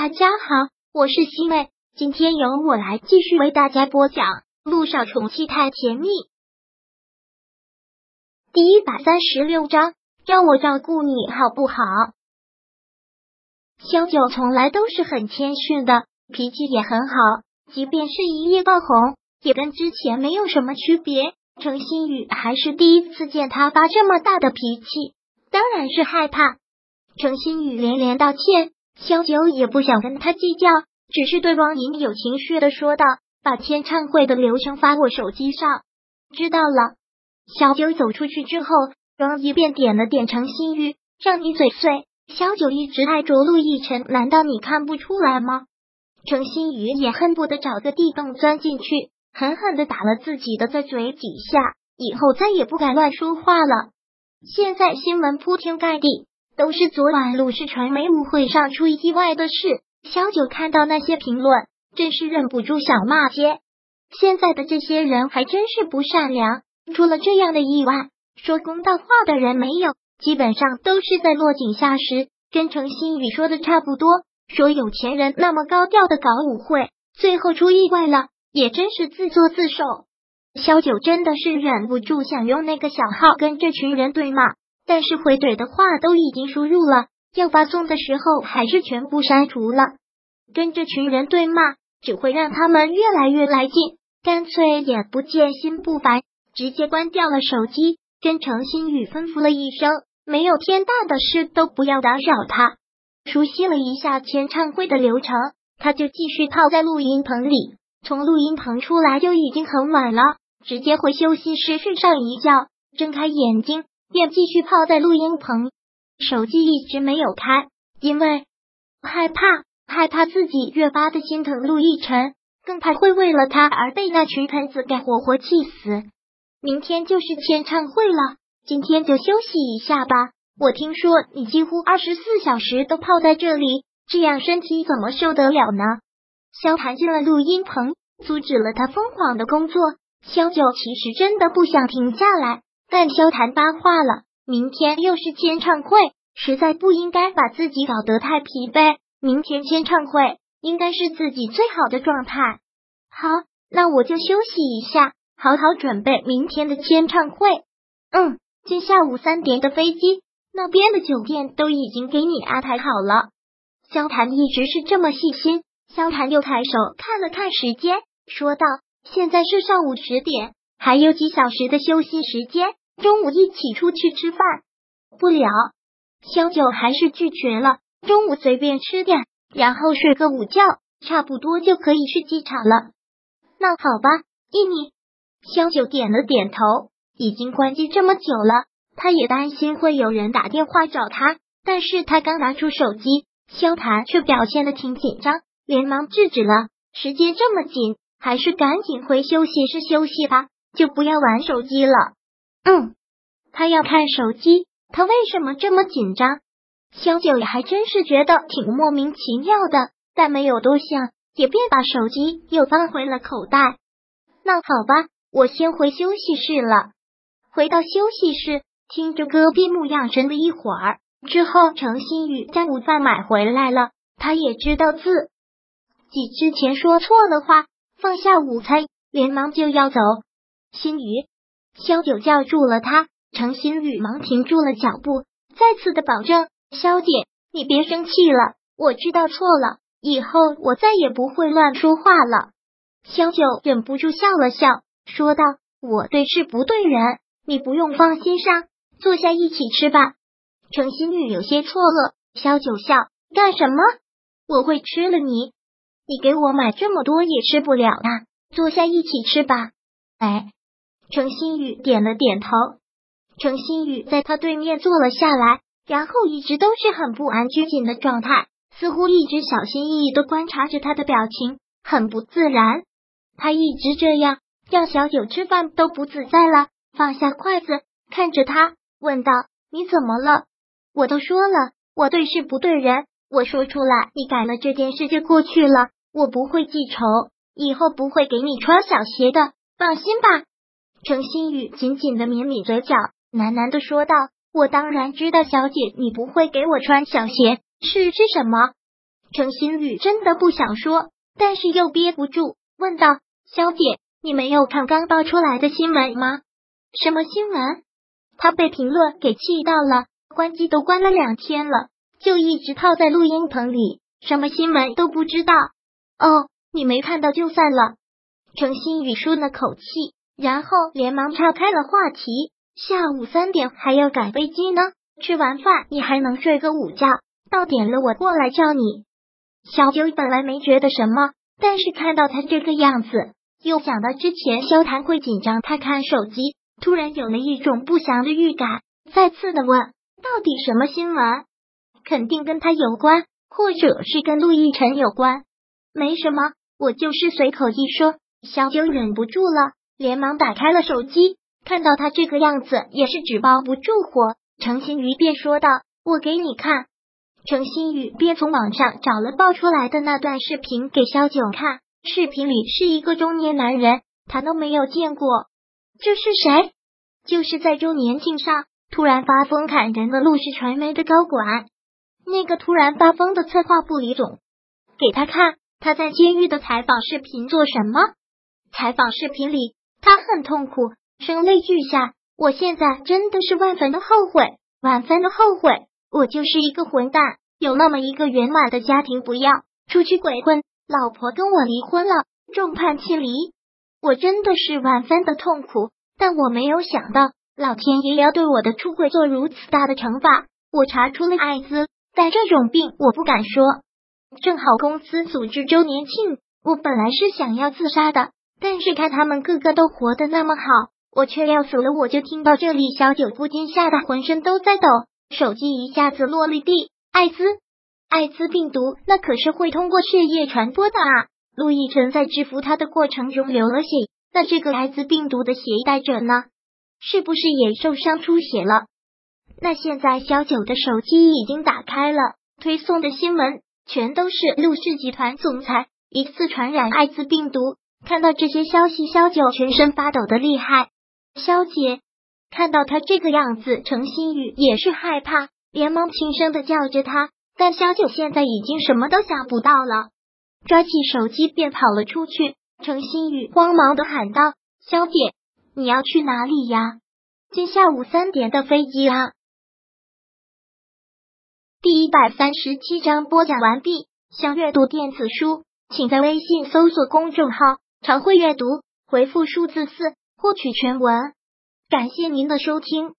大家好，我是西妹，今天由我来继续为大家播讲《路上宠妻太甜蜜》第一百三十六章，让我照顾你好不好？萧九从来都是很谦逊的，脾气也很好，即便是一夜爆红，也跟之前没有什么区别。程新宇还是第一次见他发这么大的脾气，当然是害怕。程新宇连连道歉。萧九也不想跟他计较，只是对汪莹有情绪的说道：“把签唱会的流程发我手机上。”知道了。小九走出去之后，汪一便点了点程心玉，让你嘴碎。小九一直爱着陆亦辰，难道你看不出来吗？程心宇也恨不得找个地洞钻进去，狠狠的打了自己的在嘴几下，以后再也不敢乱说话了。现在新闻铺天盖地。都是昨晚鲁氏传媒舞会上出意外的事。小九看到那些评论，真是忍不住想骂街。现在的这些人还真是不善良，出了这样的意外，说公道话的人没有，基本上都是在落井下石。跟程新宇说的差不多，说有钱人那么高调的搞舞会，最后出意外了，也真是自作自受。小九真的是忍不住想用那个小号跟这群人对骂。但是回怼的话都已经输入了，要发送的时候还是全部删除了。跟这群人对骂只会让他们越来越来劲，干脆眼不见心不烦，直接关掉了手机，跟程新宇吩咐了一声，没有天大的事都不要打扰他。熟悉了一下签唱会的流程，他就继续泡在录音棚里。从录音棚出来就已经很晚了，直接回休息室睡上一觉，睁开眼睛。便继续泡在录音棚，手机一直没有开，因为害怕，害怕自己越发的心疼陆亦辰，更怕会为了他而被那群喷子给活活气死。明天就是签唱会了，今天就休息一下吧。我听说你几乎二十四小时都泡在这里，这样身体怎么受得了呢？萧谈进了录音棚，阻止了他疯狂的工作。萧九其实真的不想停下来。但萧谈八卦了，明天又是签唱会，实在不应该把自己搞得太疲惫。明天签唱会应该是自己最好的状态。好，那我就休息一下，好好准备明天的签唱会。嗯，今下午三点的飞机，那边的酒店都已经给你安排好了。萧谈一直是这么细心。萧谈又抬手看了看时间，说道：“现在是上午十点。”还有几小时的休息时间，中午一起出去吃饭。不了，萧九还是拒绝了。中午随便吃点，然后睡个午觉，差不多就可以去机场了。那好吧，依你。萧九点了点头。已经关机这么久了，他也担心会有人打电话找他，但是他刚拿出手机，萧谈却表现的挺紧张，连忙制止了。时间这么紧，还是赶紧回休息室休息吧。就不要玩手机了。嗯，他要看手机。他为什么这么紧张？萧九还真是觉得挺莫名其妙的，但没有多想，也便把手机又放回了口袋。那好吧，我先回休息室了。回到休息室，听着歌，闭目养神了一会儿之后，程新宇将午饭买回来了。他也知道自己之前说错了话，放下午餐，连忙就要走。心雨，萧九叫住了他，程心雨忙停住了脚步，再次的保证：“萧姐，你别生气了，我知道错了，以后我再也不会乱说话了。”萧九忍不住笑了笑，说道：“我对事不对人，你不用放心上，坐下一起吃吧。”程心雨有些错愕，萧九笑：“干什么？我会吃了你？你给我买这么多也吃不了啊！坐下一起吃吧。”哎。程新宇点了点头，程新宇在他对面坐了下来，然后一直都是很不安、拘谨的状态，似乎一直小心翼翼的观察着他的表情，很不自然。他一直这样，让小九吃饭都不自在了。放下筷子，看着他，问道：“你怎么了？”我都说了，我对事不对人，我说出来，你改了这件事就过去了，我不会记仇，以后不会给你穿小鞋的，放心吧。程新宇紧紧的抿抿嘴角，喃喃的说道：“我当然知道，小姐，你不会给我穿小鞋。是是什么？”程新宇真的不想说，但是又憋不住，问道：“小姐，你没有看刚爆出来的新闻吗？什么新闻？”他被评论给气到了，关机都关了两天了，就一直泡在录音棚里，什么新闻都不知道。哦，你没看到就算了。程新宇舒了口气，然后连忙岔开了话题。下午三点还要赶飞机呢，吃完饭你还能睡个午觉，到点了我过来叫你。小九本来没觉得什么，但是看到他这个样子，又想到之前萧谈会紧张，他看手机。突然有了一种不祥的预感，再次的问：“到底什么新闻？肯定跟他有关，或者是跟陆亦辰有关？没什么，我就是随口一说。”小九忍不住了，连忙打开了手机，看到他这个样子，也是纸包不住火。程新宇便说道：“我给你看。”程新宇便从网上找了爆出来的那段视频给萧九看，视频里是一个中年男人，他都没有见过。这是谁？就是在周年庆上突然发疯砍人的陆氏传媒的高管，那个突然发疯的策划部李总，给他看他在监狱的采访视频做什么？采访视频里他很痛苦，声泪俱下。我现在真的是万分的后悔，万分的后悔。我就是一个混蛋，有那么一个圆满的家庭不要，出去鬼混，老婆跟我离婚了，众叛亲离。我真的是万分的痛苦，但我没有想到老天爷要对我的出轨做如此大的惩罚。我查出了艾滋，但这种病我不敢说。正好公司组织周年庆，我本来是想要自杀的，但是看他们个个都活得那么好，我却要死了。我就听到这里，小九不禁吓得浑身都在抖，手机一下子落了地。艾滋，艾滋病毒那可是会通过血液传播的啊！陆亦辰在制服他的过程中流了血，那这个艾滋病毒的携带者呢？是不是也受伤出血了？那现在小九的手机已经打开了，推送的新闻全都是陆氏集团总裁疑似传染艾滋病毒。看到这些消息，萧九全身发抖的厉害。肖姐看到他这个样子，程新宇也是害怕，连忙轻声的叫着他。但萧九现在已经什么都想不到了。抓起手机便跑了出去，程新宇慌忙的喊道：“萧姐，你要去哪里呀？今下午三点的飞机啊！”第一百三十七章播讲完毕。想阅读电子书，请在微信搜索公众号“常会阅读”，回复数字四获取全文。感谢您的收听。